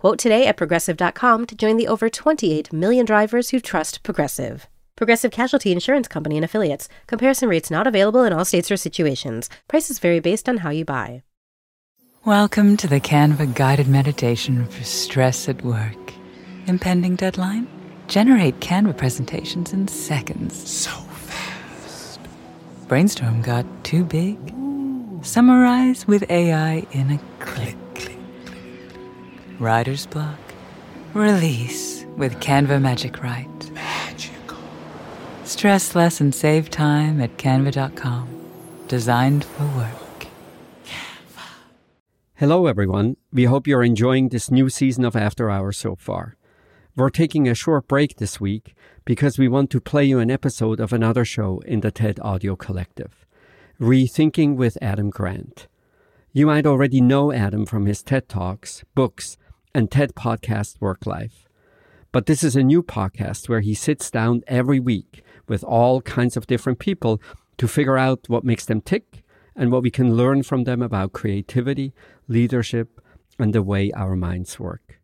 Quote today at progressive.com to join the over 28 million drivers who trust Progressive. Progressive Casualty Insurance Company and Affiliates. Comparison rates not available in all states or situations. Prices vary based on how you buy. Welcome to the Canva guided meditation for stress at work. Impending deadline? Generate Canva presentations in seconds. So fast. Brainstorm got too big? Summarize with AI in a click. Writer's block? Release with Canva Magic Write. Magical. Stress less and save time at canva.com. Designed for work. Hello, everyone. We hope you're enjoying this new season of After Hours so far. We're taking a short break this week because we want to play you an episode of another show in the TED Audio Collective Rethinking with Adam Grant. You might already know Adam from his TED Talks, books, and TED Podcast Work Life. But this is a new podcast where he sits down every week with all kinds of different people to figure out what makes them tick and what we can learn from them about creativity, leadership, and the way our minds work.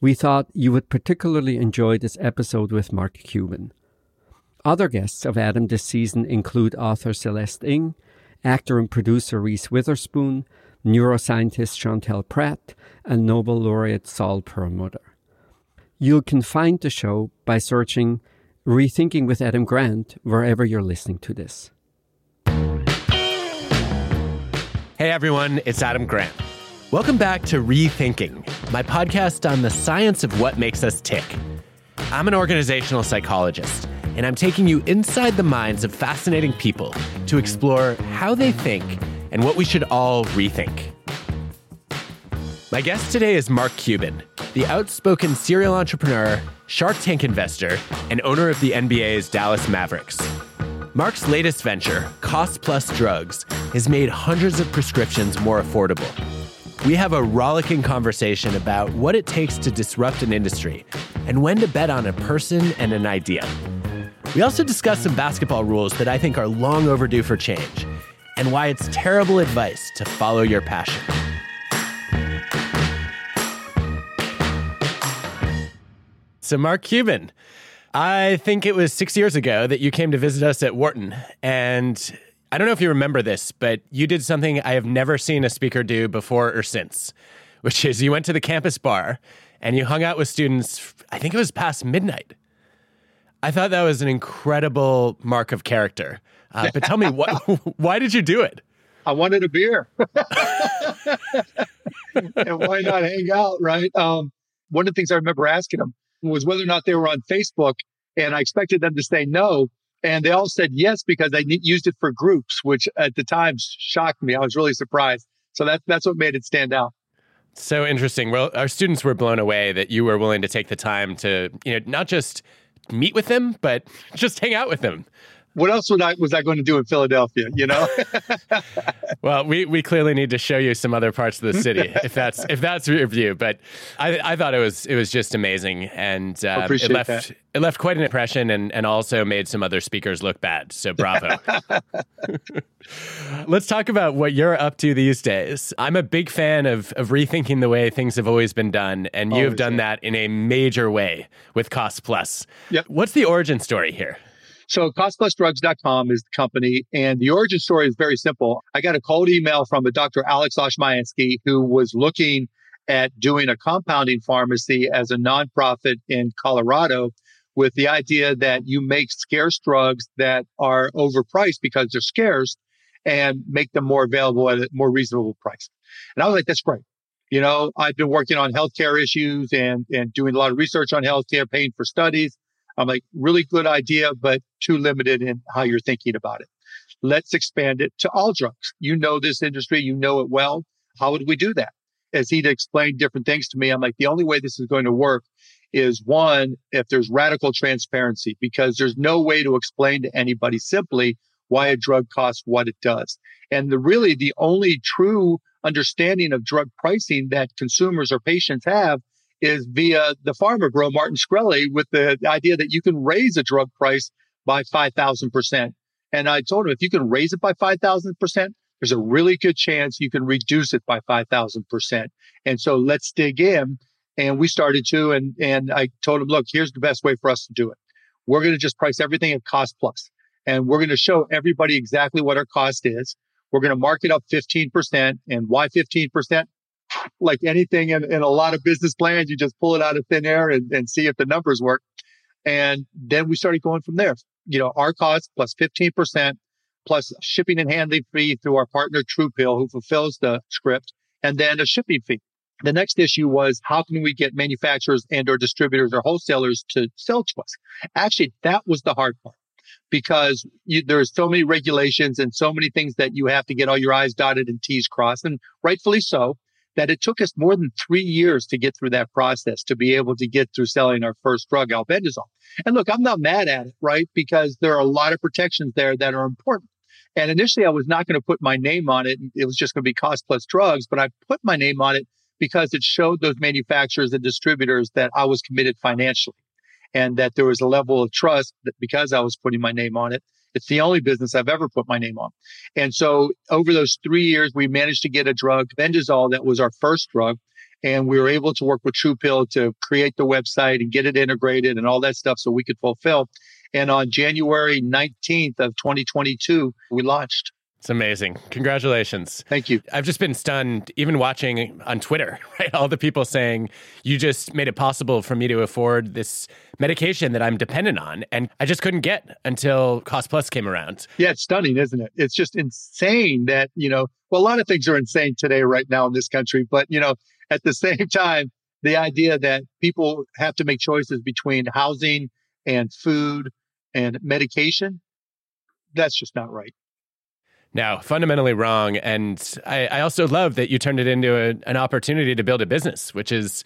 We thought you would particularly enjoy this episode with Mark Cuban. Other guests of Adam this season include author Celeste Ng, actor and producer Reese Witherspoon, neuroscientist Chantel Prat, and Nobel laureate Saul Perlmutter. You can find the show by searching Rethinking with Adam Grant wherever you're listening to this. Hey everyone, it's Adam Grant. Welcome back to Rethinking, my podcast on the science of what makes us tick. I'm an organizational psychologist, and I'm taking you inside the minds of fascinating people to explore how they think and what we should all rethink. My guest today is Mark Cuban, the outspoken serial entrepreneur, Shark Tank investor, and owner of the NBA's Dallas Mavericks. Mark's latest venture, Cost Plus Drugs, has made hundreds of prescriptions more affordable. We have a rollicking conversation about what it takes to disrupt an industry and when to bet on a person and an idea. We also discuss some basketball rules that I think are long overdue for change and why it's terrible advice to follow your passion. So, Mark Cuban, I think it was six years ago that you came to visit us at Wharton. And I don't know if you remember this, but you did something I have never seen a speaker do before or since, which is you went to the campus bar and you hung out with students, I think it was past midnight. I thought that was an incredible mark of character. Uh, but tell me, what, why did you do it? I wanted a beer. and why not hang out, right? Um, one of the things I remember asking them was whether or not they were on Facebook. And I expected them to say no. And they all said yes because they used it for groups, which at the time shocked me. I was really surprised. So that, that's what made it stand out. So interesting. Well, our students were blown away that you were willing to take the time to, you know, not just meet with them, but just hang out with them what else would I was I going to do in Philadelphia? You know. well, we, we clearly need to show you some other parts of the city if that's if that's your view. But I, I thought it was it was just amazing, and uh, it left that. it left quite an impression, and and also made some other speakers look bad. So bravo. Let's talk about what you're up to these days. I'm a big fan of of rethinking the way things have always been done, and you have done that in a major way with Cost Plus. Yep. What's the origin story here? So costplusdrugs.com is the company. And the origin story is very simple. I got a cold email from a Dr. Alex Oshmyansky who was looking at doing a compounding pharmacy as a nonprofit in Colorado with the idea that you make scarce drugs that are overpriced because they're scarce and make them more available at a more reasonable price. And I was like, that's great. You know, I've been working on healthcare issues and, and doing a lot of research on healthcare, paying for studies. I'm like, really good idea, but too limited in how you're thinking about it. Let's expand it to all drugs. You know this industry, you know it well. How would we do that? As he'd explained different things to me, I'm like, the only way this is going to work is one, if there's radical transparency, because there's no way to explain to anybody simply why a drug costs what it does. And the really the only true understanding of drug pricing that consumers or patients have is via the Pharma Bro, Martin Shkreli, with the idea that you can raise a drug price by 5,000%. And I told him, if you can raise it by 5,000%, there's a really good chance you can reduce it by 5,000%. And so let's dig in. And we started to, and, and I told him, look, here's the best way for us to do it. We're going to just price everything at cost plus, And we're going to show everybody exactly what our cost is. We're going to mark it up 15%. And why 15%? Like anything in, in a lot of business plans, you just pull it out of thin air and, and see if the numbers work. And then we started going from there. You know, our cost plus 15% plus shipping and handling fee through our partner TruePill, who fulfills the script, and then a shipping fee. The next issue was how can we get manufacturers and or distributors or wholesalers to sell to us? Actually, that was the hard part because you, there's so many regulations and so many things that you have to get all your I's dotted and T's crossed, and rightfully so, that it took us more than three years to get through that process to be able to get through selling our first drug, albendazole. And look, I'm not mad at it, right? Because there are a lot of protections there that are important. And initially, I was not going to put my name on it. It was just going to be cost plus drugs, but I put my name on it because it showed those manufacturers and distributors that I was committed financially and that there was a level of trust that because I was putting my name on it. It's the only business I've ever put my name on. And so over those three years, we managed to get a drug, Bendazole, that was our first drug. And we were able to work with TruePill to create the website and get it integrated and all that stuff so we could fulfill. And on January 19th of 2022, we launched. It's amazing. Congratulations. Thank you. I've just been stunned, even watching on Twitter, right? All the people saying, you just made it possible for me to afford this medication that I'm dependent on. And I just couldn't get until Cost Plus came around. Yeah, it's stunning, isn't it? It's just insane that, you know, well, a lot of things are insane today, right now in this country. But, you know, at the same time, the idea that people have to make choices between housing and food and medication, that's just not right. Now, fundamentally wrong. And I, I also love that you turned it into a, an opportunity to build a business, which is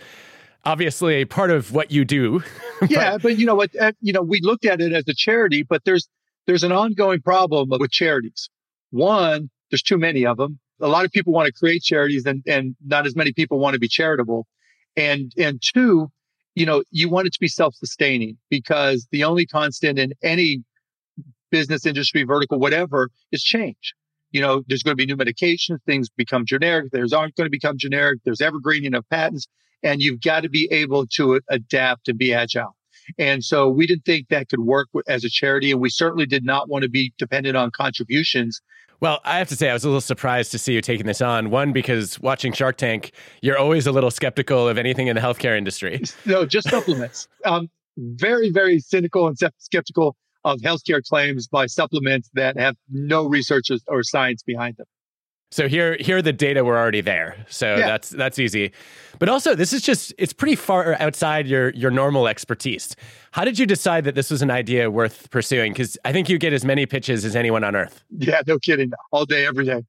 obviously a part of what you do. but, yeah, but you know what? Uh, you know, we looked at it as a charity, but there's there's an ongoing problem with charities. One, there's too many of them. A lot of people want to create charities, and and not as many people want to be charitable. And and two, you know, you want it to be self-sustaining because the only constant in any business industry vertical, whatever, is change. You know, there's going to be new medications, things become generic, there's aren't going to become generic, there's evergreening of patents, and you've got to be able to adapt and be agile. And so we didn't think that could work as a charity, and we certainly did not want to be dependent on contributions well, I have to say, I was a little surprised to see you taking this on. One, because watching Shark Tank, you're always a little skeptical of anything in the healthcare industry. No, just supplements. um, very, very cynical and skeptical of healthcare claims by supplements that have no research or science behind them. So here, here the data were already there. So yeah. that's that's easy. But also, this is just it's pretty far outside your your normal expertise. How did you decide that this was an idea worth pursuing? Because I think you get as many pitches as anyone on earth. Yeah, no kidding. All day, every day.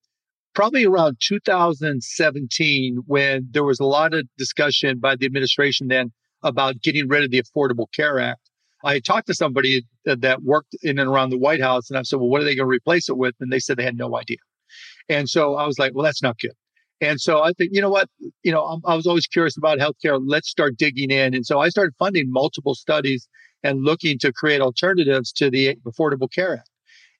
Probably around 2017, when there was a lot of discussion by the administration then about getting rid of the Affordable Care Act. I talked to somebody that worked in and around the White House, and I said, "Well, what are they going to replace it with?" And they said they had no idea. And so I was like, well, that's not good. And so I think, you know what, you know, I'm, i was always curious about healthcare. Let's start digging in. And so I started funding multiple studies and looking to create alternatives to the Affordable Care Act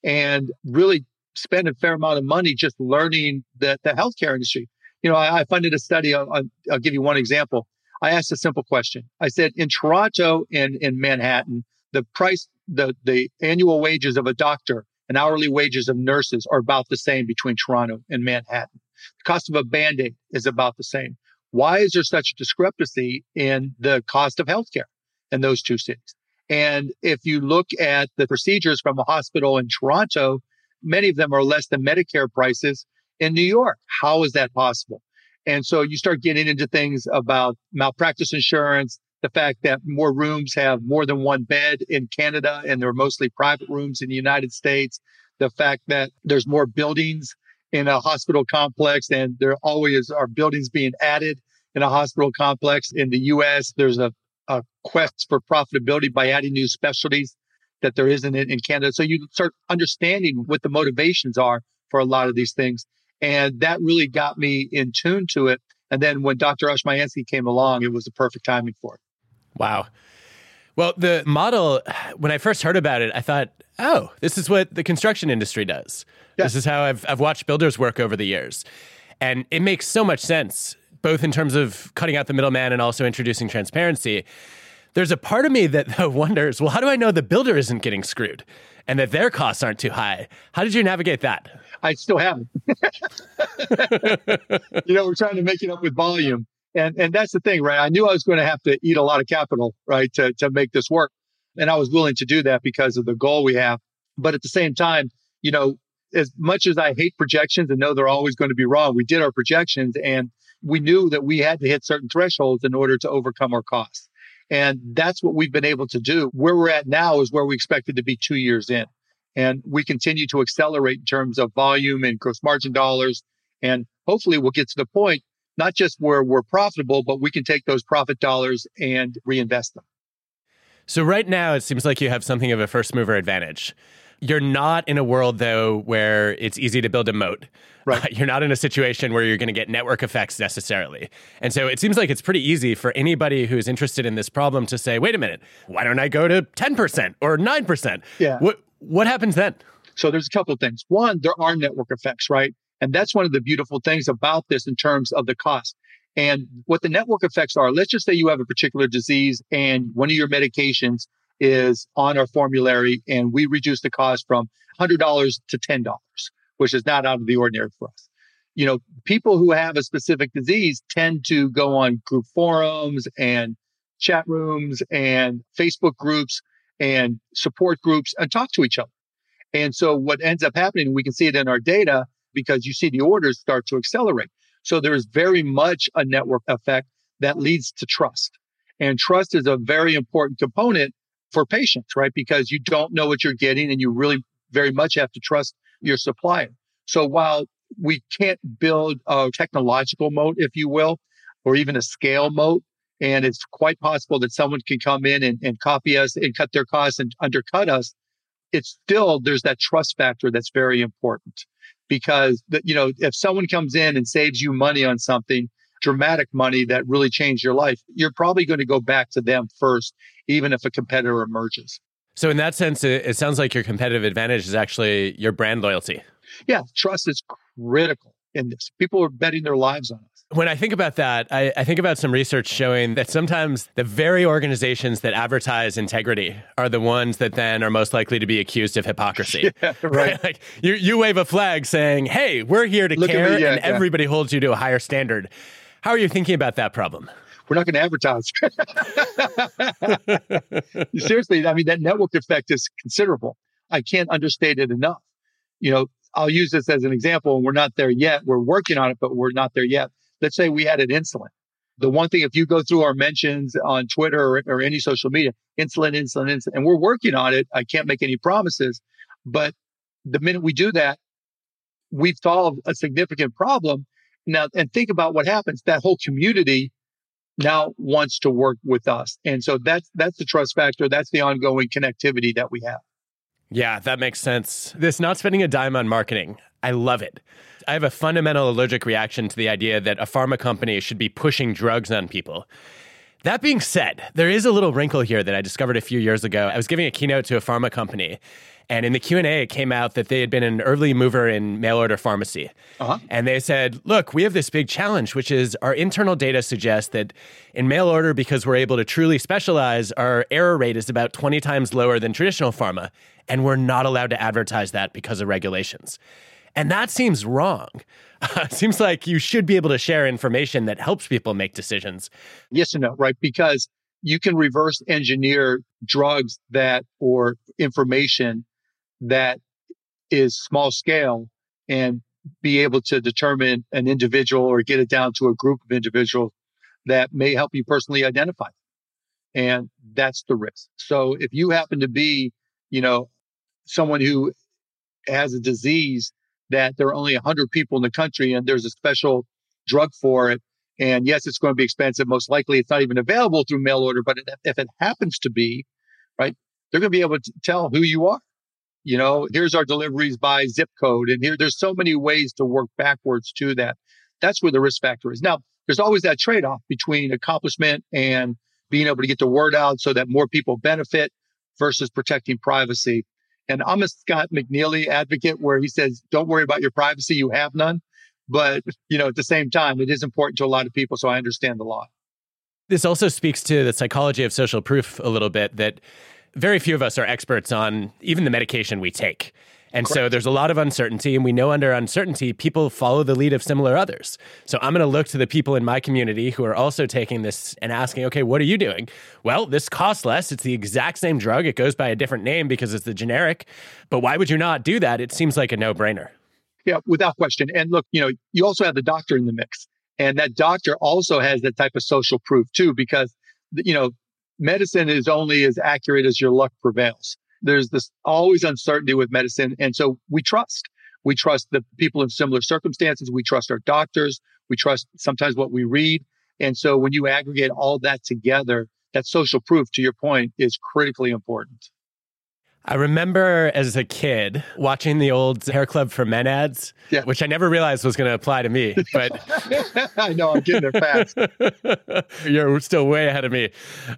and really spend a fair amount of money just learning the, the healthcare industry. You know, I, I funded a study. I'll give you one example. I asked a simple question. I said, in Toronto and in Manhattan, the price, the, the annual wages of a doctor and hourly wages of nurses are about the same between Toronto and Manhattan. The cost of a band aid is about the same. Why is there such a discrepancy in the cost of healthcare in those two cities? And if you look at the procedures from a hospital in Toronto, many of them are less than Medicare prices in New York. How is that possible? And so you start getting into things about malpractice insurance, the fact that more rooms have more than one bed in Canada and they're mostly private rooms in the United States, the fact that there's more buildings in a hospital complex and there always are buildings being added in a hospital complex in the US. There's a a quest for profitability by adding new specialties that there isn't in, in Canada. So you start understanding what the motivations are for a lot of these things. And that really got me in tune to it. And then when Dr. Oshmyansky came along, it was the perfect timing for it. Wow. Well, the model, when I first heard about it, I thought, oh, this is what the construction industry does. This is how I've, I've watched builders work over the years. And it makes so much sense, both in terms of cutting out the middleman and also introducing transparency. There's a part of me that wonders, well, how do I know the builder isn't getting screwed and that their costs aren't too high? How did you navigate that? I still haven't. you know, we're trying to make it up with volume. And and that's the thing, right? I knew I was going to have to eat a lot of capital, right, to, to make this work. And I was willing to do that because of the goal we have. But at the same time, you know, as much as I hate projections and know they're always going to be wrong, we did our projections and we knew that we had to hit certain thresholds in order to overcome our costs. And that's what we've been able to do. Where we're at now is where we expected to be two years in. And we continue to accelerate in terms of volume and gross margin dollars. And hopefully we'll get to the point, not just where we're profitable, but we can take those profit dollars and reinvest them. So, right now, it seems like you have something of a first mover advantage. You're not in a world, though, where it's easy to build a moat. Right. You're not in a situation where you're going to get network effects necessarily. And so it seems like it's pretty easy for anybody who's interested in this problem to say, wait a minute, why don't I go to 10% or 9%? Yeah. What, what happens then? So there's a couple of things. One, there are network effects, right? And that's one of the beautiful things about this in terms of the cost. And what the network effects are, let's just say you have a particular disease and one of your medications is on our formulary and we reduce the cost from $100 to $10, which is not out of the ordinary for us. You know, people who have a specific disease tend to go on group forums and chat rooms and Facebook groups and support groups and talk to each other. And so what ends up happening, we can see it in our data because you see the orders start to accelerate. So there's very much a network effect that leads to trust. And trust is a very important component for patients, right? Because you don't know what you're getting and you really very much have to trust your supplier. So while we can't build a technological moat, if you will, or even a scale moat, and it's quite possible that someone can come in and, and copy us and cut their costs and undercut us. It's still, there's that trust factor that's very important because you know, if someone comes in and saves you money on something, dramatic money that really changed your life, you're probably going to go back to them first, even if a competitor emerges. So, in that sense, it, it sounds like your competitive advantage is actually your brand loyalty. Yeah, trust is critical in this. People are betting their lives on us. When I think about that, I, I, think about some research showing that sometimes the very organizations that advertise integrity are the ones that then are most likely to be accused of hypocrisy. Yeah, right. like you, you wave a flag saying, hey, we're here to Look care, me, yeah, and yeah. everybody holds you to a higher standard. How are you thinking about that problem? We're not going to advertise. Seriously, I mean, that network effect is considerable. I can't understate it enough. You know, I'll use this as an example, and we're not there yet. We're working on it, but we're not there yet. Let's say we had an insulin. The one thing, if you go through our mentions on Twitter or, or any social media, insulin, insulin, insulin, and we're working on it. I can't make any promises, but the minute we do that, we've solved a significant problem. Now, and think about what happens. That whole community now wants to work with us. And so that's that's the trust factor. That's the ongoing connectivity that we have. Yeah, that makes sense. This not spending a dime on marketing, I love it. I have a fundamental allergic reaction to the idea that a pharma company should be pushing drugs on people. That being said, there is a little wrinkle here that I discovered a few years ago. I was giving a keynote to a pharma company, and in the Q&A it came out that they had been an early mover in mail order pharmacy. Uh-huh. And they said, "Look, we have this big challenge which is our internal data suggests that in mail order because we're able to truly specialize, our error rate is about 20 times lower than traditional pharma, and we're not allowed to advertise that because of regulations." And that seems wrong. seems like you should be able to share information that helps people make decisions. Yes and no, right? Because you can reverse engineer drugs that or information that is small scale and be able to determine an individual or get it down to a group of individuals that may help you personally identify. And that's the risk. So if you happen to be, you know, someone who has a disease that there are only 100 people in the country and there's a special drug for it And yes, it's going to be expensive. Most likely it's not even available through mail order, but if it happens to be, right, they're going to be able to tell who you are. You know, here's our deliveries by zip code. And here, there's so many ways to work backwards to that. That's where the risk factor is. Now, there's always that trade off between accomplishment and being able to get the word out so that more people benefit versus protecting privacy. And I'm a Scott McNealy advocate where he says, don't worry about your privacy. You have none. But, you know, at the same time, it is important to a lot of people. So I understand the law. This also speaks to the psychology of social proof a little bit that very few of us are experts on even the medication we take. And Correct. so there's a lot of uncertainty, and we know under uncertainty, people follow the lead of similar others. So I'm going to look to the people in my community who are also taking this and asking, okay, what are you doing? Well, this costs less. It's the exact same drug. It goes by a different name because it's the generic. But why would you not do that? It seems like a no brainer. Yeah, without question. And look, you know, you also have the doctor in the mix. And that doctor also has that type of social proof too, because, you know, medicine is only as accurate as your luck prevails. There's this always uncertainty with medicine. And so we trust. We trust the people in similar circumstances. We trust our doctors. We trust sometimes what we read. And so when you aggregate all that together, that social proof, to your point, is critically important. I remember as a kid watching the old Hair Club for Men ads, yeah. which I never realized was going to apply to me. But I know I'm getting there fast. You're still way ahead of me.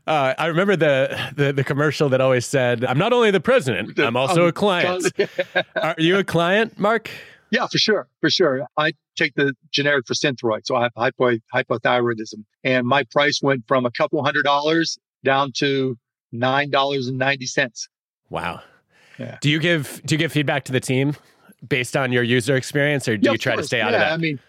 Uh, I remember the, the, the commercial that always said, "I'm not only the president, I'm also a client." Are you a client, Mark? Yeah, for sure, for sure. I take the generic for Synthroid, so I have hypo, hypothyroidism, and my price went from a couple hundred dollars down to nine dollars and ninety cents Wow. Yeah. Do you give do you give feedback to the team based on your user experience, or do yeah, you try to stay out yeah, of that? I mean,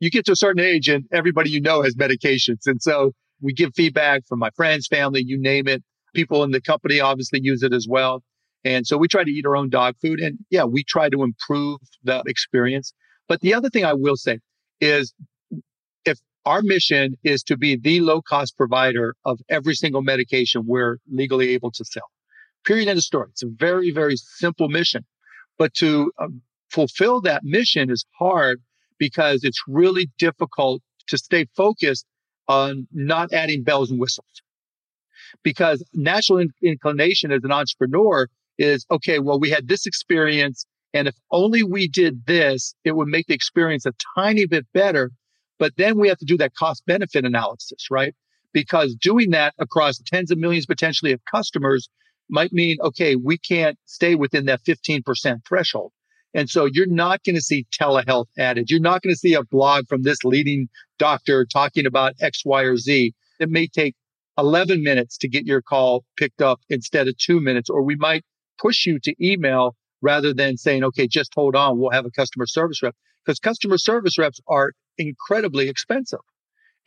you get to a certain age, and everybody you know has medications, and so we give feedback from my friends, family, you name it. People in the company obviously use it as well, and so we try to eat our own dog food, and yeah, we try to improve the experience. But the other thing I will say is, if our mission is to be the low cost provider of every single medication we're legally able to sell Period. End of story. It's a very, very simple mission. But to um, fulfill that mission is hard because it's really difficult to stay focused on not adding bells and whistles. Because natural in- inclination as an entrepreneur is okay, well, we had this experience. And if only we did this, it would make the experience a tiny bit better. But then we have to do that cost benefit analysis, right? Because doing that across tens of millions potentially of customers might mean, okay, we can't stay within that 15% threshold. And so you're not going to see telehealth added. You're not going to see a blog from this leading doctor talking about X, Y, or Z. It may take 11 minutes to get your call picked up instead of two minutes, or we might push you to email rather than saying, okay, just hold on. We'll have a customer service rep because customer service reps are incredibly expensive.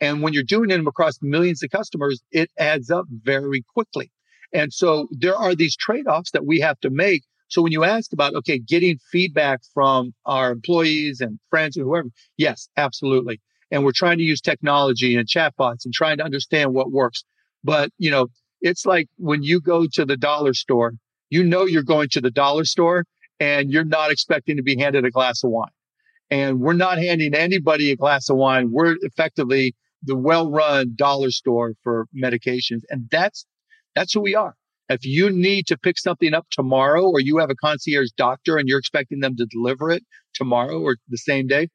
And when you're doing them across millions of customers, it adds up very quickly. And so there are these trade offs that we have to make. So when you ask about, okay, getting feedback from our employees and friends and whoever, yes, absolutely. And we're trying to use technology and chatbots and trying to understand what works. But, you know, it's like when you go to the dollar store, you know, you're going to the dollar store and you're not expecting to be handed a glass of wine. And we're not handing anybody a glass of wine. We're effectively the well run dollar store for medications. And that's that's who we are. If you need to pick something up tomorrow or you have a concierge doctor and you're expecting them to deliver it tomorrow or the same day,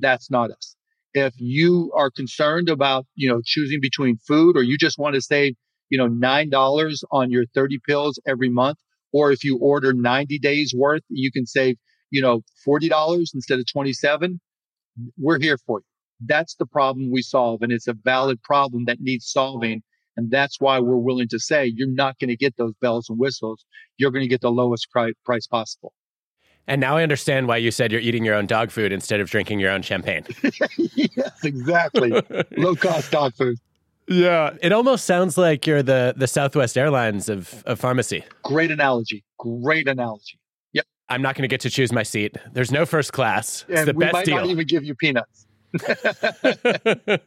that's not us. If you are concerned about, you know, choosing between food or you just want to save, you know, $9 on your 30 pills every month, or if you order 90 days worth, you can save, you know, $40 instead of 27. We're here for you. That's the problem we solve. And it's a valid problem that needs solving. And that's why we're willing to say you're not going to get those bells and whistles. You're going to get the lowest price possible. And now I understand why you said you're eating your own dog food instead of drinking your own champagne. yes, exactly. Low cost dog food. Yeah, it almost sounds like you're the the Southwest Airlines of, of pharmacy. Great analogy. Great analogy. Yep. I'm not going to get to choose my seat. There's no first class. It's and the we best might deal. not even give you peanuts.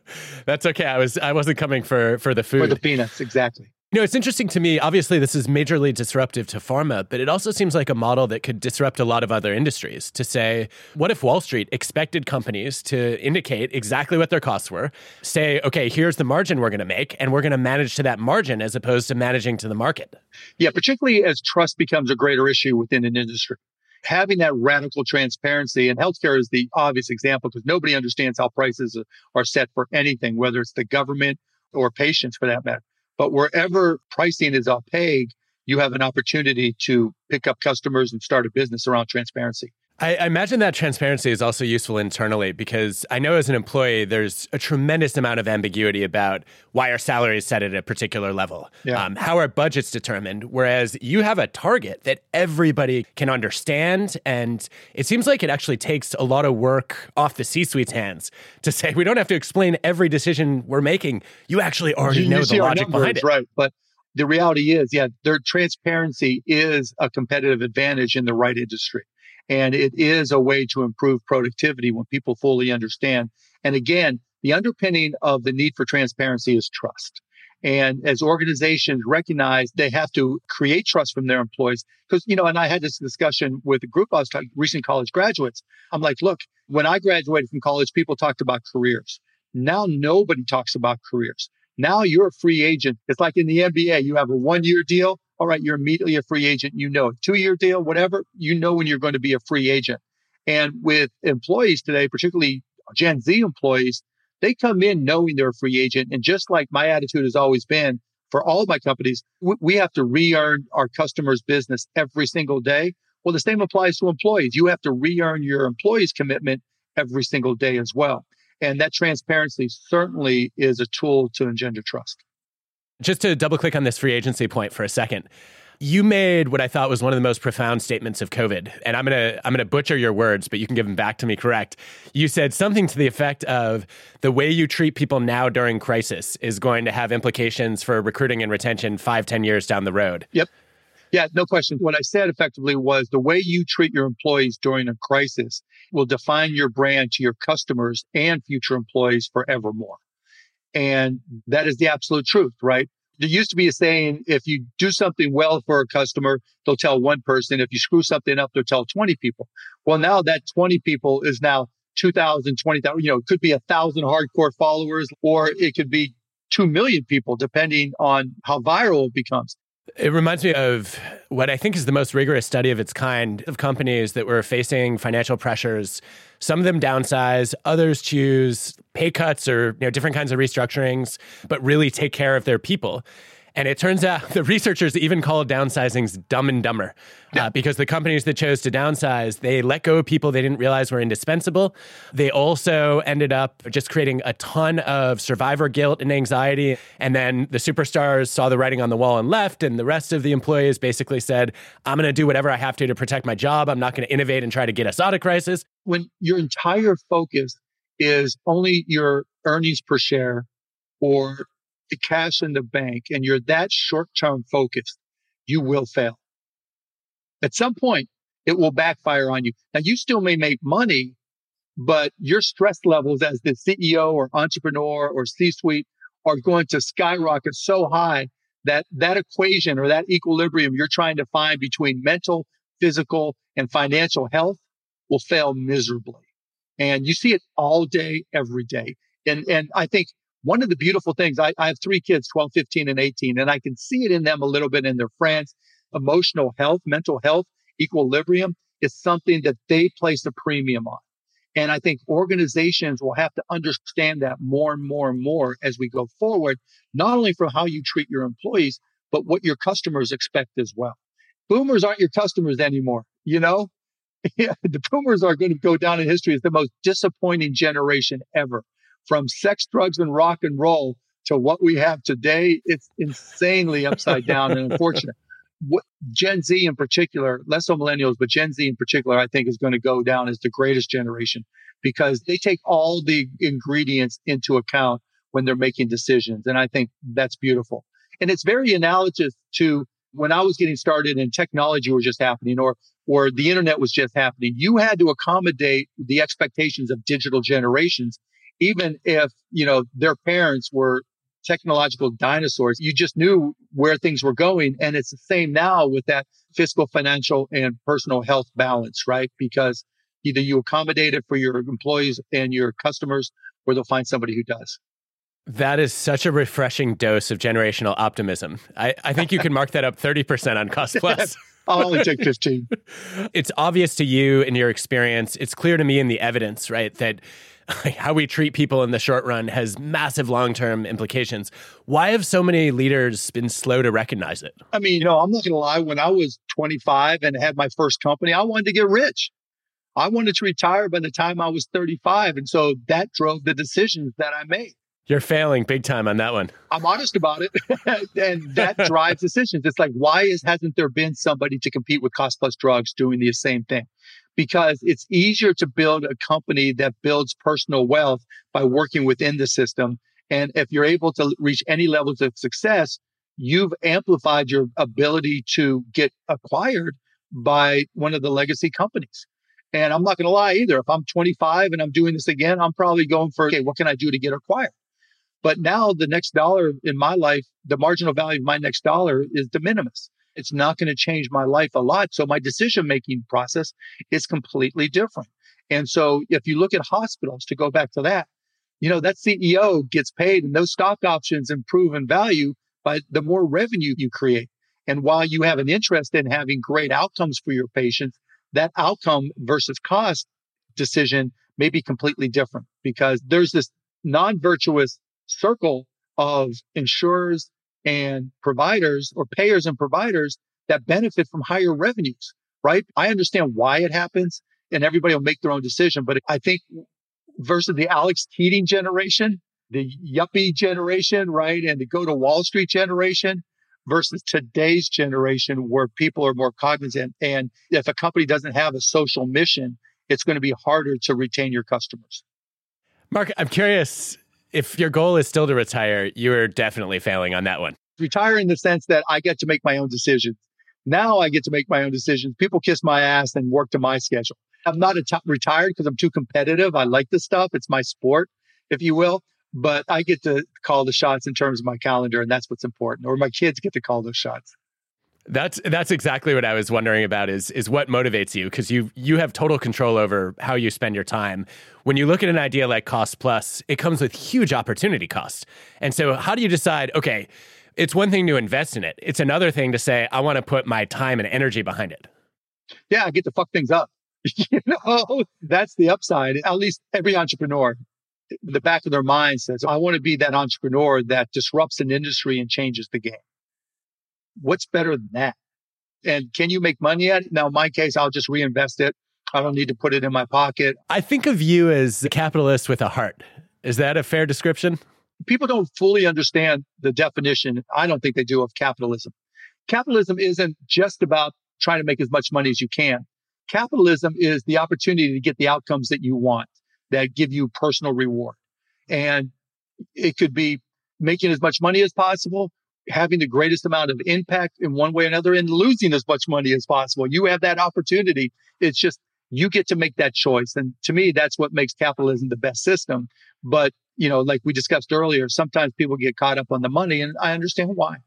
That's okay. I was I wasn't coming for for the food. For the peanuts, exactly. You know, it's interesting to me. Obviously, this is majorly disruptive to pharma, but it also seems like a model that could disrupt a lot of other industries. To say, what if Wall Street expected companies to indicate exactly what their costs were, say, okay, here's the margin we're going to make, and we're going to manage to that margin as opposed to managing to the market? Yeah, particularly as trust becomes a greater issue within an industry. Having that radical transparency, and healthcare is the obvious example because nobody understands how prices are set for anything, whether it's the government or patients for that matter. But wherever pricing is opaque, you have an opportunity to pick up customers and start a business around transparency. I, I, imagine that transparency is also useful internally because I know as an employee, there's a tremendous amount of ambiguity about why our salary is set at a particular level, yeah. um, how our budget's determined. Whereas you have a target that everybody can understand. And it seems like it actually takes a lot of work off the C suite's hands to say, we don't have to explain every decision we're making. You actually already you, know you the logic numbers, behind it. Right. But the reality is, yeah, their transparency is a competitive advantage in the right industry. And it is a way to improve productivity when people fully understand. And again, the underpinning of the need for transparency is trust. And as organizations recognize they have to create trust from their employees, because, you know, and I had this discussion with a group talking, recent college graduates. I'm like, look, when I graduated from college, people talked about careers. Now nobody talks about careers. Now you're a free agent. It's like in the NBA, you have a one year deal all right, you're immediately a free agent. You know, two year deal, whatever, you know when you're going to be a free agent. And with employees today, particularly Gen Z employees, they come in knowing they're a free agent. And just like my attitude has always been for all of my companies, we have to re earn our customers' business every single day. Well, the same applies to employees. You have to re earn your employees' commitment every single day as well. And that transparency certainly is a tool to engender trust. Just to double click on this free agency point for a second. You made what I thought was one of the most profound statements of COVID, and I'm gonna I'm gonna butcher your words, but you can give them back to me correct. You said something to the effect of the way you treat people now during crisis is going to have implications for recruiting and retention five, ten years down the road. Yep. Yeah, no question. What I said effectively was the way you treat your employees during a crisis will define your brand to your customers and future employees forevermore. And that is the absolute truth, right? There used to be a saying, if you do something well for a customer, they'll tell one person. If you screw something up, they'll tell 20 people. Well, now that 20 people is now 2,000, 20,000, you know, it could be a thousand hardcore followers or it could be 2 million people, depending on how viral it becomes. It reminds me of what I think is the most rigorous study of its kind of companies that were facing financial pressures. Some of them downsize, others choose pay cuts or you know different kinds of restructurings, but really take care of their people. And it turns out the researchers even call downsizings dumb and dumber yeah. uh, because the companies that chose to downsize, they let go of people they didn't realize were indispensable. They also ended up just creating a ton of survivor guilt and anxiety. And then the superstars saw the writing on the wall and left. And the rest of the employees basically said, I'm going to do whatever I have to to protect my job. I'm not going to innovate and try to get us out of crisis. When your entire focus is only your earnings per share or the cash in the bank and you're that short term focused, you will fail. At some point, it will backfire on you. Now, you still may make money, but your stress levels as the CEO or entrepreneur or C suite are going to skyrocket so high that that equation or that equilibrium you're trying to find between mental, physical, and financial health will fail miserably. And you see it all day, every day. And, and I think one of the beautiful things, I, I have three kids, 12, 15, and 18, and I can see it in them a little bit in their friends. Emotional health, mental health, equilibrium is something that they place a premium on. And I think organizations will have to understand that more and more and more as we go forward, not only for how you treat your employees, but what your customers expect as well. Boomers aren't your customers anymore. You know, the boomers are going to go down in history as the most disappointing generation ever from sex, drugs, and rock and roll to what we have today, it's insanely upside down and unfortunate. What Gen Z in particular, less so millennials, but Gen Z in particular, I think is going to go down as the greatest generation because they take all the ingredients into account when they're making decisions. And I think that's beautiful. And it's very analogous to when I was getting started and technology was just happening or or the internet was just happening. You had to accommodate the expectations of digital generations even if, you know, their parents were technological dinosaurs. You just knew where things were going. And it's the same now with that fiscal, financial, and personal health balance, right? Because either you accommodate it for your employees and your customers, or they'll find somebody who does. That is such a refreshing dose of generational optimism. I, I think you can mark that up 30% on Cost Plus. I'll only take 15. it's obvious to you in your experience. It's clear to me in the evidence, right, that how we treat people in the short run has massive long term implications. Why have so many leaders been slow to recognize it? I mean, you know, I'm not going to lie. When I was 25 and had my first company, I wanted to get rich. I wanted to retire by the time I was 35. And so that drove the decisions that I made. You're failing big time on that one. I'm honest about it. and that drives decisions. It's like, why is, hasn't there been somebody to compete with cost plus drugs doing the same thing? Because it's easier to build a company that builds personal wealth by working within the system. And if you're able to reach any levels of success, you've amplified your ability to get acquired by one of the legacy companies. And I'm not going to lie either. If I'm 25 and I'm doing this again, I'm probably going for, okay, what can I do to get acquired? But now the next dollar in my life, the marginal value of my next dollar is de minimis. It's not going to change my life a lot. So my decision making process is completely different. And so if you look at hospitals, to go back to that, you know, that CEO gets paid and those stock options improve in value by the more revenue you create. And while you have an interest in having great outcomes for your patients, that outcome versus cost decision may be completely different because there's this non virtuous circle of insurers and providers or payers and providers that benefit from higher revenues, right? I understand why it happens and everybody will make their own decision. But I think versus the Alex Keaton generation, the yuppie generation, right? And the go to Wall Street generation versus today's generation where people are more cognizant. And if a company doesn't have a social mission, it's going to be harder to retain your customers. Mark, I'm curious if your goal is still to retire, you're definitely failing on that one. Retire in the sense that I get to make my own decisions. Now I get to make my own decisions. People kiss my ass and work to my schedule. I'm not retired because I'm too competitive. I like the stuff. It's my sport, if you will. But I get to call the shots in terms of my calendar, and that's what's important. Or my kids get to call those shots. That's that's exactly what I was wondering about is is what motivates you because you you have total control over how you spend your time. When you look at an idea like cost plus, it comes with huge opportunity cost. And so how do you decide, okay, it's one thing to invest in it. It's another thing to say I want to put my time and energy behind it. Yeah, I get to fuck things up. you know, that's the upside. At least every entrepreneur the back of their mind says, I want to be that entrepreneur that disrupts an industry and changes the game what's better than that? And can you make money at it? Now, in my case, I'll just reinvest it. I don't need to put it in my pocket. I think of you as a capitalist with a heart. Is that a fair description? People don't fully understand the definition, I don't think they do, of capitalism. Capitalism isn't just about trying to make as much money as you can. Capitalism is the opportunity to get the outcomes that you want that give you personal reward. And it could be making as much money as possible having the greatest amount of impact in one way or another and losing as much money as possible. You have that opportunity. It's just you get to make that choice. And to me, that's what makes capitalism the best system. But, you know, like we discussed earlier, sometimes people get caught up on the money and I understand why.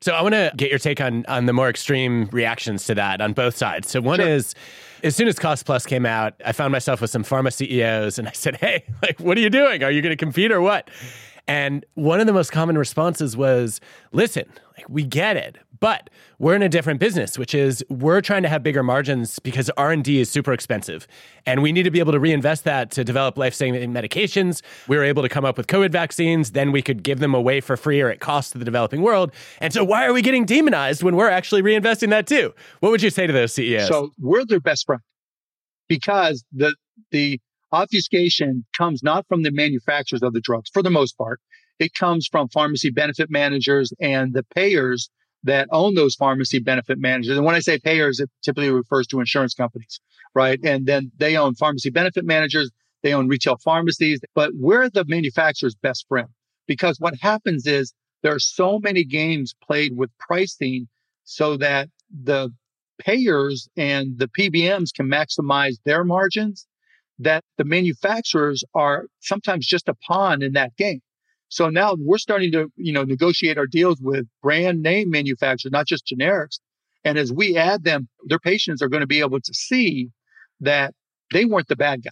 So I want to get your take on on the more extreme reactions to that on both sides. So one sure. is as soon as Cost Plus came out, I found myself with some pharma CEOs and I said, "Hey, like what are you doing? Are you going to compete or what?" And one of the most common responses was, listen, like we get it, but we're in a different business, which is we're trying to have bigger margins because R&D is super expensive. And we need to be able to reinvest that to develop life-saving medications. We were able to come up with COVID vaccines, then we could give them away for free or at cost to the developing world. And so why are we getting demonized when we're actually reinvesting that too? What would you say to those CEOs? So we're their best friend because the the obfuscation comes not from the manufacturers of the drugs for the most part. It comes from pharmacy benefit managers and the payers that own those pharmacy benefit managers. And when I say payers, it typically refers to insurance companies, right? And then they own pharmacy benefit managers. They own retail pharmacies, but we're the manufacturer's best friend because what happens is there are so many games played with pricing so that the payers and the PBMs can maximize their margins that the manufacturers are sometimes just a pawn in that game. So now we're starting to, you know, negotiate our deals with brand name manufacturers, not just generics. And as we add them, their patients are going to be able to see that they weren't the bad guy.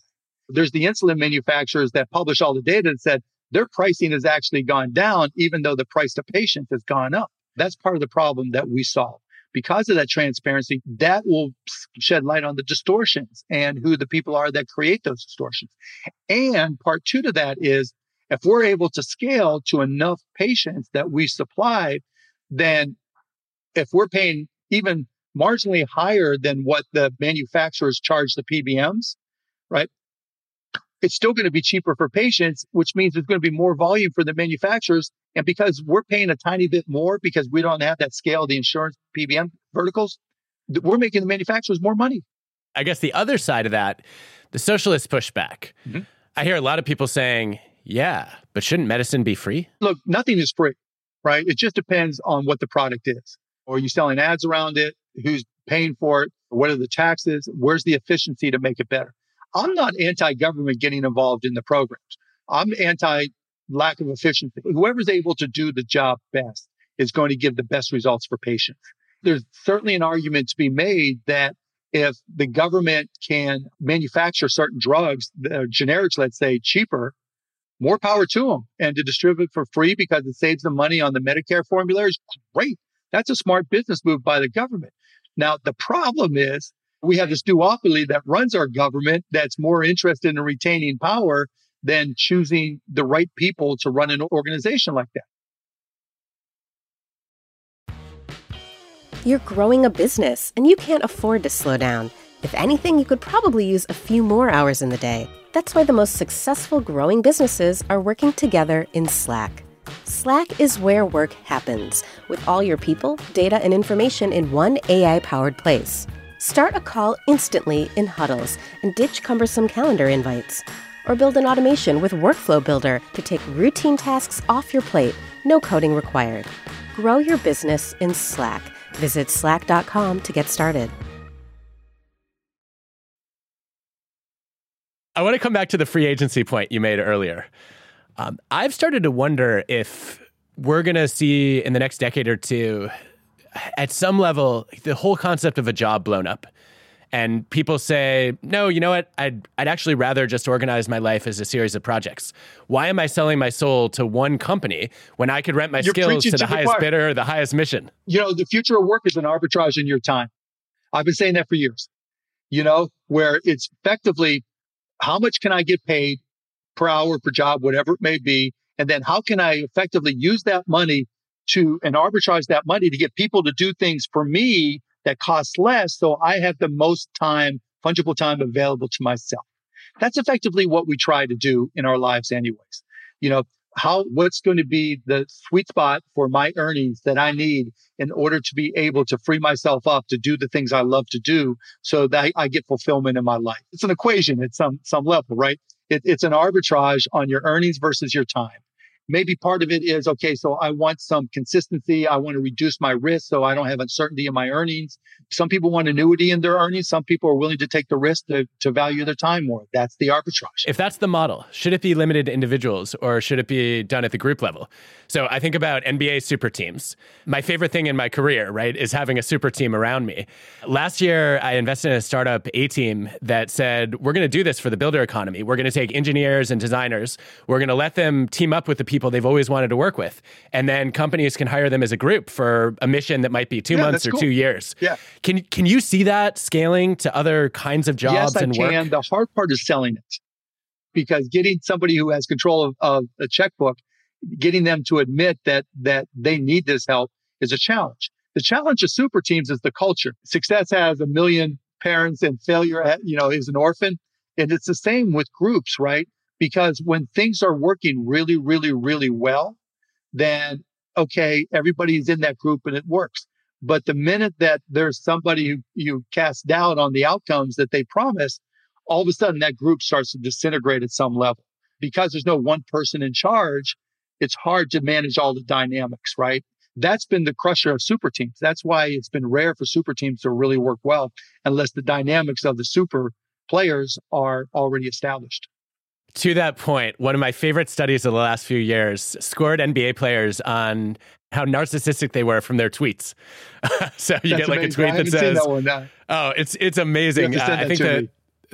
There's the insulin manufacturers that publish all the data that said their pricing has actually gone down, even though the price to patients has gone up. That's part of the problem that we solve. Because of that transparency, that will shed light on the distortions and who the people are that create those distortions. And part two to that is if we're able to scale to enough patients that we supply, then if we're paying even marginally higher than what the manufacturers charge the PBMs, right? It's still going to be cheaper for patients, which means there's going to be more volume for the manufacturers. And because we're paying a tiny bit more because we don't have that scale, of the insurance PBM verticals, we're making the manufacturers more money. I guess the other side of that, the socialist pushback. Mm-hmm. I hear a lot of people saying, yeah, but shouldn't medicine be free? Look, nothing is free, right? It just depends on what the product is. Are you selling ads around it? Who's paying for it? What are the taxes? Where's the efficiency to make it better? I'm not anti government getting involved in the programs. I'm anti lack of efficiency. Whoever's able to do the job best is going to give the best results for patients. There's certainly an argument to be made that if the government can manufacture certain drugs, uh, generics, let's say, cheaper, more power to them. And to distribute for free because it saves them money on the Medicare formularies, great. That's a smart business move by the government. Now, the problem is we have this duopoly that runs our government that's more interested in retaining power than choosing the right people to run an organization like that. You're growing a business and you can't afford to slow down. If anything, you could probably use a few more hours in the day. That's why the most successful growing businesses are working together in Slack. Slack is where work happens, with all your people, data, and information in one AI powered place. Start a call instantly in huddles and ditch cumbersome calendar invites. Or build an automation with Workflow Builder to take routine tasks off your plate, no coding required. Grow your business in Slack. Visit slack.com to get started. I want to come back to the free agency point you made earlier. Um, I've started to wonder if we're going to see in the next decade or two, at some level, the whole concept of a job blown up. And people say, no, you know what? I'd, I'd actually rather just organize my life as a series of projects. Why am I selling my soul to one company when I could rent my You're skills to the to highest the bidder, the highest mission? You know, the future of work is an arbitrage in your time. I've been saying that for years, you know, where it's effectively how much can I get paid per hour, per job, whatever it may be? And then how can I effectively use that money to and arbitrage that money to get people to do things for me that costs less so I have the most time, fungible time available to myself. That's effectively what we try to do in our lives anyways. You know, how what's going to be the sweet spot for my earnings that I need in order to be able to free myself up to do the things I love to do so that I get fulfillment in my life. It's an equation at some some level, right? It, it's an arbitrage on your earnings versus your time. Maybe part of it is okay, so I want some consistency. I want to reduce my risk so I don't have uncertainty in my earnings. Some people want annuity in their earnings. Some people are willing to take the risk to, to value their time more. That's the arbitrage. If that's the model, should it be limited to individuals or should it be done at the group level? So I think about NBA super teams. My favorite thing in my career, right, is having a super team around me. Last year, I invested in a startup A team that said, we're going to do this for the builder economy. We're going to take engineers and designers. We're going to let them team up with the people they've always wanted to work with. And then companies can hire them as a group for a mission that might be two yeah, months or cool. two years. Yeah. Can, can you see that scaling to other kinds of jobs yes, and I can. work? The hard part is selling it because getting somebody who has control of, of a checkbook, getting them to admit that, that they need this help is a challenge. The challenge of super teams is the culture. Success has a million parents and failure, you know, is an orphan. And it's the same with groups, right? Because when things are working really, really, really well, then okay, everybody's in that group and it works. But the minute that there's somebody who you cast doubt on the outcomes that they promise, all of a sudden that group starts to disintegrate at some level. Because there's no one person in charge, it's hard to manage all the dynamics, right? That's been the crusher of super teams. That's why it's been rare for super teams to really work well unless the dynamics of the super players are already established. To that point, one of my favorite studies of the last few years scored NBA players on how narcissistic they were from their tweets. so you That's get like amazing. a tweet that says, that one, no. "Oh, it's it's amazing." You Uh, I think that.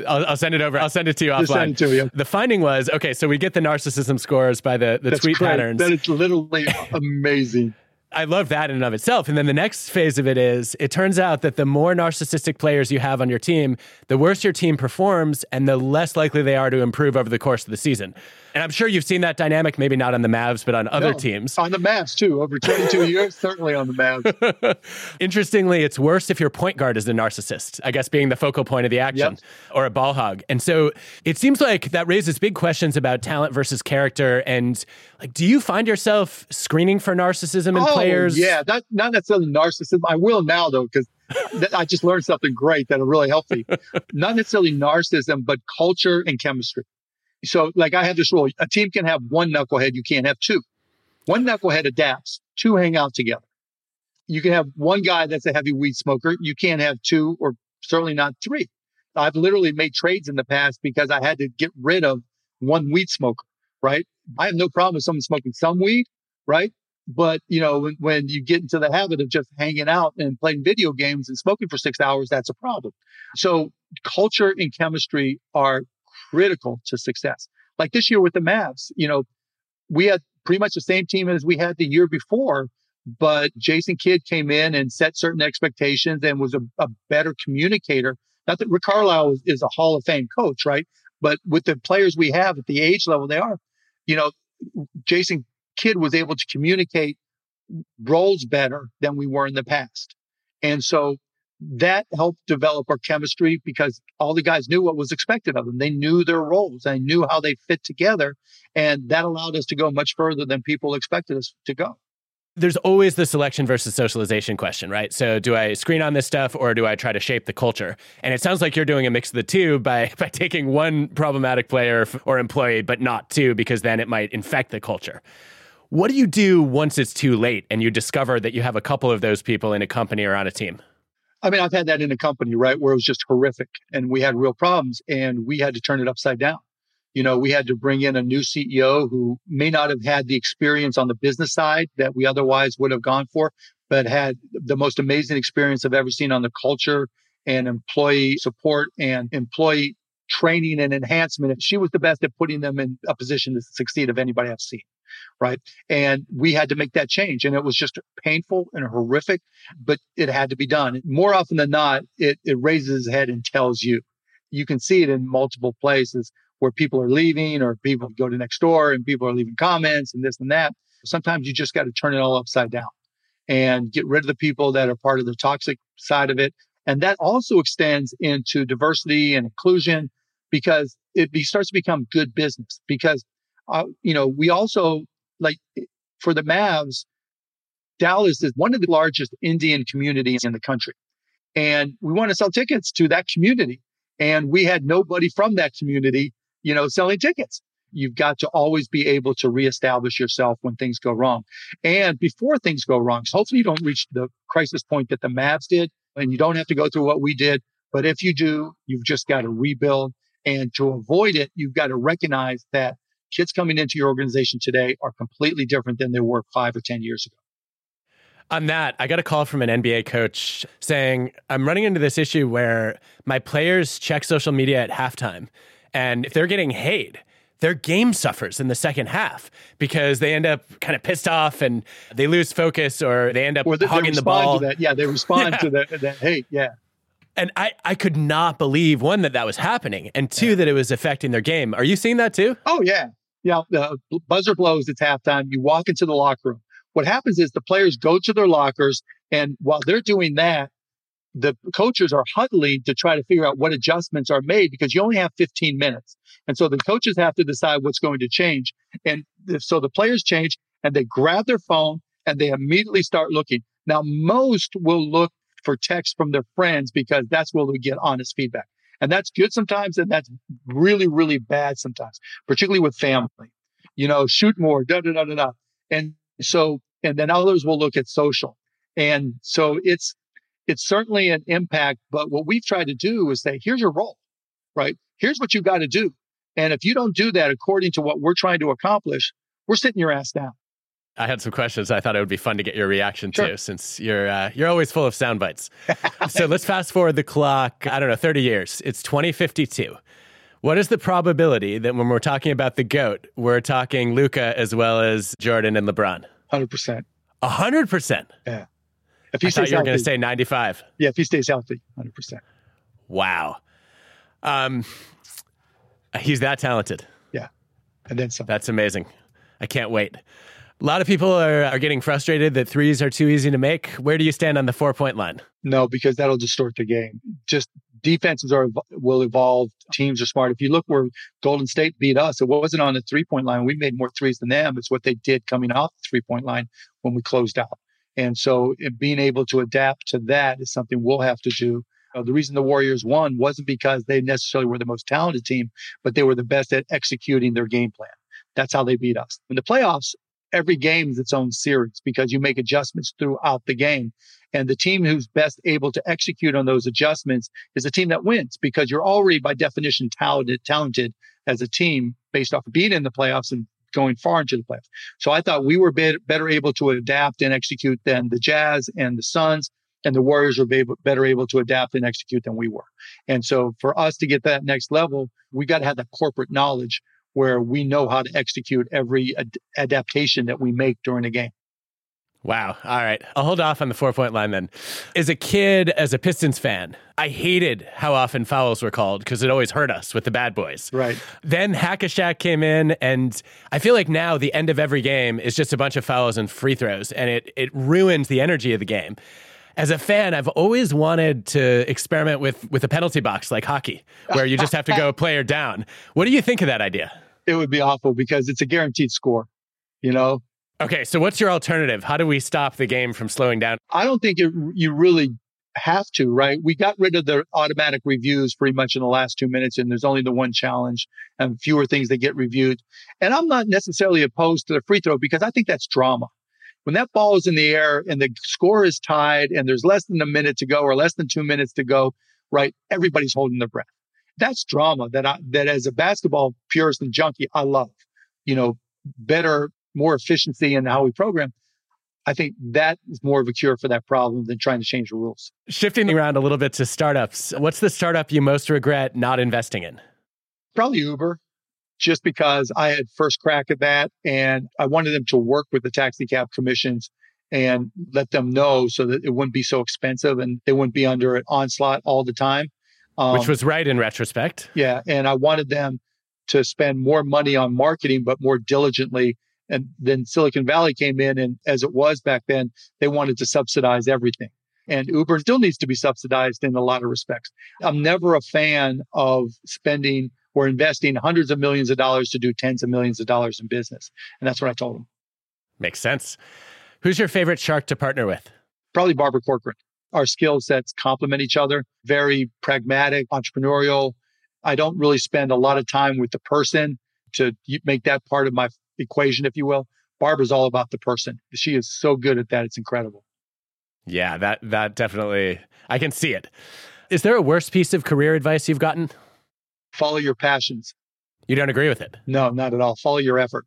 I'll, I'll send it over. I'll send it to you Just offline. send it to me. The finding was okay. So we get the narcissism scores by the the That's tweet great. patterns. That is literally amazing. I love that in and of itself. And then the next phase of it is it turns out that the more narcissistic players you have on your team, the worse your team performs and the less likely they are to improve over the course of the season. And I'm sure you've seen that dynamic, maybe not on the Mavs, but on other No, teams. On the Mavs, too. Over 22 years, certainly on the Mavs. Interestingly, it's worse if your point guard is a narcissist, I guess being the focal point of the action Yep. or a ball hog. And so it seems like that raises big questions about talent versus character. And like, do you find yourself screening for narcissism in oh, players? yeah. That, not necessarily narcissism. I will now, though, because I just learned something great that'll really help me. not necessarily narcissism, but culture and chemistry. So, like, I have this rule a team can have one knucklehead, you can't have two. One knucklehead adapts, two hang out together. You can have one guy that's a heavy weed smoker. You can't have two or certainly not three. I've literally made trades in the past because I had to get rid of one weed smoker, right? I have no problem with someone smoking some weed, right? But you know, when, when you get into the habit of just hanging out and playing video games and smoking for six hours, that's a problem. So culture and chemistry are critical to success. Like this year with the Mavs, you know, we had pretty much the same team as we had the year before, but Jason Kidd came in and set certain expectations and was a, a better communicator. Not that Rick Carlisle is, is a Hall of Fame coach, right? But with the players we have at the age level they are, you know, Jason Kidd was able to communicate roles better than we were in the past. And so that helped develop our chemistry because all the guys knew what was expected of them. They knew their roles. They knew how they fit together. And that allowed us to go much further than people expected us to go. there's always the selection versus socialization question, right? So do I screen on this stuff or do I try to shape the culture? And it sounds like you're doing a mix of the two by by taking one problematic player or employee but not two because then it might infect the culture. What do you do once it's too late and you discover that you have a couple of those people in a company or on a team? I mean, I've had that in a company, right, where it was just horrific and we had real problems and we had to turn it upside down. You know, we had to bring in a new CEO who may not have had the experience on the business side that we otherwise would have gone for, but had the most amazing experience I've ever seen on the culture and employee support and employee training and enhancement. She was the best at putting them in a position to succeed of anybody I've seen. Right. And we had to make that change. And it was just painful and horrific, but it had to be done. More often than not, it, it raises its head and tells you. You can see it in multiple places where people are leaving or people go to next door and people are leaving comments and this and that. Sometimes you just got to turn it all upside down and get rid of the people that are part of the toxic side of it. And that also extends into diversity and inclusion because it be, starts to become good business because, uh, you know, we also like for the Mavs, Dallas is one of the largest Indian communities in the country. And we want to sell tickets to that community. And we had nobody from that community, you know, selling tickets. You've got to always be able to reestablish yourself when things go wrong. And before things go wrong, so hopefully you don't reach the crisis point that the Mavs did and you don't have to go through what we did. But if you do, you've just got to rebuild. And to avoid it, you've got to recognize that kids coming into your organization today are completely different than they were five or 10 years ago. On that, I got a call from an NBA coach saying, I'm running into this issue where my players check social media at halftime. And if they're getting hate, their game suffers in the second half because they end up kind of pissed off and they lose focus or they end up Or they, they the ball. to that. Yeah, they respond Yeah. to that, that hate. Yeah. And I, I could not believe one that that was happening and two that it was affecting their game. Are you seeing that too? Oh yeah, yeah. The uh, buzzer blows. It's halftime. You walk into the locker room. What happens is the players go to their lockers, and while they're doing that, the coaches are huddling to try to figure out what adjustments are made because you only have 15 minutes, and so the coaches have to decide what's going to change. And so the players change, and they grab their phone and they immediately start looking. Now, most will look for texts from their friends because that's where they get honest feedback. And that's good sometimes, and that's really, really bad sometimes, particularly with family. You know, shoot more, da da da da da. And so, and then others will look at social. And so it's it's certainly an impact. But what we've tried to do is say, here's your role, right? Here's what you got to do. And if you don't do that according to what we're trying to accomplish, we're sitting your ass down. I had some questions. I thought it would be fun to get your reaction Sure. to, since you're uh, you're always full of sound bites. so let's fast forward the clock. I don't know, thirty years. It's 2052. What is the probability that when we're talking about the goat, we're talking Luka as well as Jordan and LeBron? 100%. hundred percent. Yeah. If he I thought stays you were going to say 95. yeah, if he stays healthy, 100%. Wow. Um, he's that talented. Yeah. And then some. That's amazing. I can't wait. A lot of people are, are getting frustrated that threes are too easy to make. Where do you stand on the four point line? No, because that'll distort the game. Just defenses are will evolve. Teams are smart. If you look where Golden State beat us, it wasn't on the three point line. We made more threes than them. It's what they did coming off the three point line when we closed out. And so being able to adapt to that is something we'll have to do. Uh, the reason the Warriors won wasn't because they necessarily were the most talented team, but they were the best at executing their game plan. That's how they beat us. In the playoffs, every game is its own series because you make adjustments throughout the game. And the team who's best able to execute on those adjustments is the team that wins because you're already by definition talented, talented as a team based off of being in the playoffs and going far into the playoffs. So I thought we were bet- better able to adapt and execute than the Jazz and the Suns. And the Warriors were be- better able to adapt and execute than we were. And so for us to get that next level, we got to have that corporate knowledge where we know how to execute every ad- adaptation that we make during a game. Wow. All right. I'll hold off on the four point line then. As a kid, as a Pistons fan, I hated how often fouls were called because it always hurt us with the bad boys. Right. Then Hack-a-Shaq came in, and I feel like now the end of every game is just a bunch of fouls and free throws, and it, it ruins the energy of the game. As a fan, I've always wanted to experiment with, with a penalty box like hockey, where you just have to go player down. What do you think of that idea? It would be awful because it's a guaranteed score. You know, Okay, so what's your alternative? How do we stop the game from slowing down? I don't think it, you really have to, right? We got rid of the automatic reviews pretty much in the last two minutes, and there's only the one challenge and fewer things that get reviewed. And I'm not necessarily opposed to the free throw because I think that's drama. When that ball is in the air and the score is tied and there's less than a minute to go or less than two minutes to go, right? Everybody's holding their breath. That's drama that I, that as a basketball purist and junkie, I love. You know, better, more efficiency in how we program. I think that is more of a cure for that problem than trying to change the rules. Shifting around a little bit to startups, what's the startup you most regret not investing in? Probably Uber, just because I had first crack at that and I wanted them to work with the taxi cab commissions and let them know so that it wouldn't be so expensive and they wouldn't be under an onslaught all the time. Um, Which was right in retrospect. yeah, and I wanted them to spend more money on marketing, but more diligently. And then Silicon Valley came in, and as it was back then, they wanted to subsidize everything. And Uber still needs to be subsidized in a lot of respects. I'm never a fan of spending or investing hundreds of millions of dollars to do tens of millions of dollars in business. And that's what I told them. Makes sense. Who's your favorite shark to partner with? Probably Barbara Corcoran. Our skill sets complement each other, very pragmatic, entrepreneurial. I don't really spend a lot of time with the person to make that part of my equation, if you will. Barbara's all about the person. She is so good at that. It's incredible. Yeah, that that definitely I can see it. Is there a worse piece of career advice you've gotten? Follow your passions. You don't agree with it. No, not at all. Follow your effort.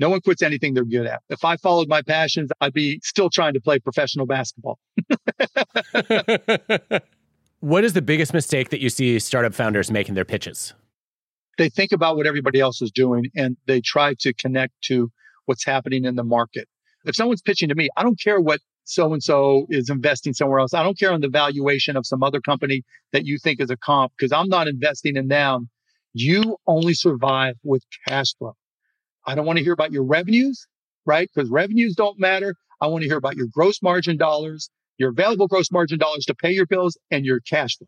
No one quits anything they're good at. If I followed my passions, I'd be still trying to play professional basketball. what is the biggest mistake that you see startup founders making their pitches? They think about what everybody else is doing and they try to connect to what's happening in the market. If someone's pitching to me, I don't care what so and so is investing somewhere else. I don't care on the valuation of some other company that you think is a comp because I'm not investing in them. You only survive with cash flow. I don't want to hear about your revenues, right? Because revenues don't matter. I want to hear about your gross margin dollars, your available gross margin dollars to pay your bills, and your cash flow.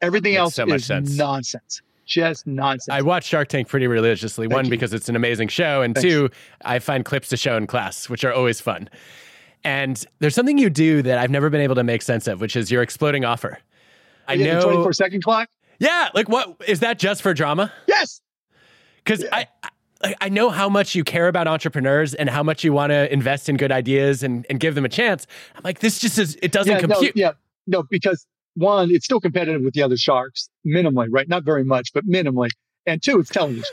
Everything Makes else so is sense. nonsense. Just nonsense. I watch Shark Tank pretty religiously. Thank One, you. because it's an amazing show, and Thanks. two, I find clips to show in class, which are always fun. And there's something you do that I've never been able to make sense of, which is your exploding offer. I Yeah, know. 24 second clock. Yeah, like what is that just for drama? Yes. Because I, I I know how much you care about entrepreneurs and how much you want to invest in good ideas and, and give them a chance. I'm like, this just is it doesn't yeah, compute. No, yeah, no, because one, it's still competitive with the other sharks, minimally, right? Not very much, but minimally. And two, it's television.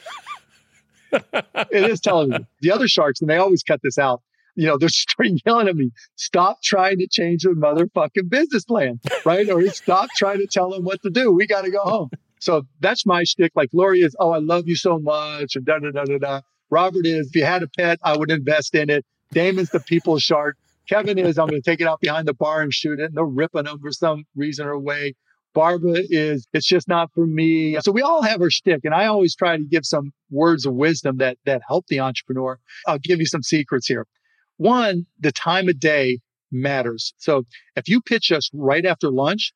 it is television. The other sharks, and they always cut this out. You know, they're straight yelling at me, stop trying to change the motherfucking business plan, right? or stop trying to tell them what to do. We got to go home. So that's my shtick. Like Lori is, oh, I love you so much, and da da da da da. Robert is, if you had a pet, I would invest in it. Daymond's the people shark. Kevin is, I'm going to take it out behind the bar and shoot it. And they're ripping them for some reason or way. Barbara is, it's just not for me. So we all have our shtick. And I always try to give some words of wisdom that, that help the entrepreneur. I'll give you some secrets here. One, the time of day matters. So if you pitch us right after lunch,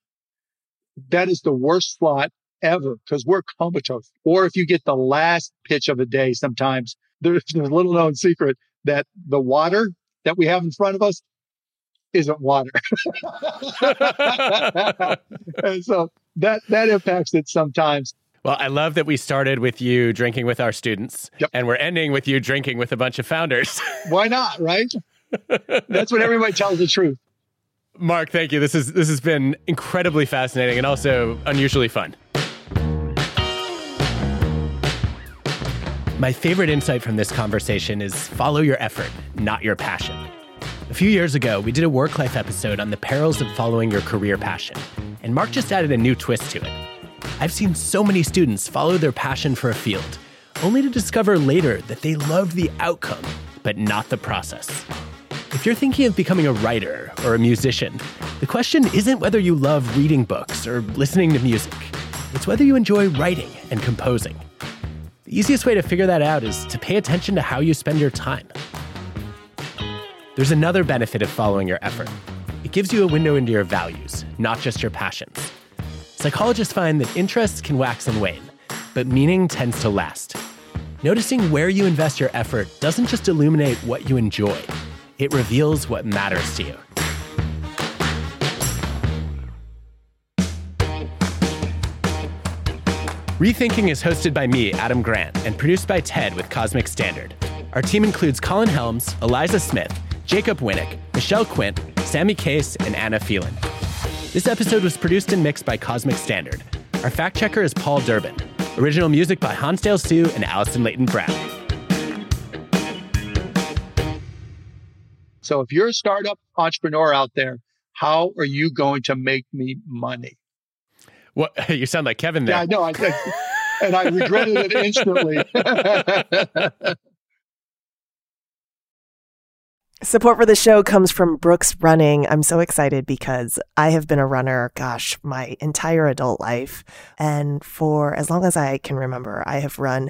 that is the worst slot ever because we're comatose. Or if you get the last pitch of the day, sometimes there's a little known secret that the water that we have in front of us isn't water. and so that that impacts it sometimes. Well, I love that we started with you drinking with our students Yep. and we're ending with you drinking with a bunch of founders. Why not, right? That's when everybody tells the truth. Mark, thank you. This is this has been incredibly fascinating and also unusually fun. My favorite insight from this conversation is follow your effort, not your passion. A few years ago, we did a work life episode on the perils of following your career passion, and Mark just added a new twist to it. I've seen so many students follow their passion for a field, only to discover later that they loved the outcome, but not the process. If you're thinking of becoming a writer or a musician, the question isn't whether you love reading books or listening to music. It's whether you enjoy writing and composing. The easiest way to figure that out is to pay attention to how you spend your time. There's another benefit of following your effort. It gives you a window into your values, not just your passions. Psychologists find that interests can wax and wane, but meaning tends to last. Noticing where you invest your effort doesn't just illuminate what you enjoy, it reveals what matters to you. Rethinking is hosted by me, Adam Grant, and produced by Ted with Cosmic Standard. Our team includes Colin Helms, Eliza Smith, Jacob Winnick, Michelle Quint, Sammy Case, and Anna Phelan. This episode was produced and mixed by Cosmic Standard. Our fact checker is Paul Durbin. Original music by Hansdale Hsu and Allison Leyton-Brown. So if you're a startup entrepreneur out there, how are you going to make me money? What you sound like Kevin there. Yeah, I know. I, I- and I regretted it instantly. Support for the show comes from Brooks Running. I'm so excited because I have been a runner, gosh, my entire adult life. And for as long as I can remember, I have run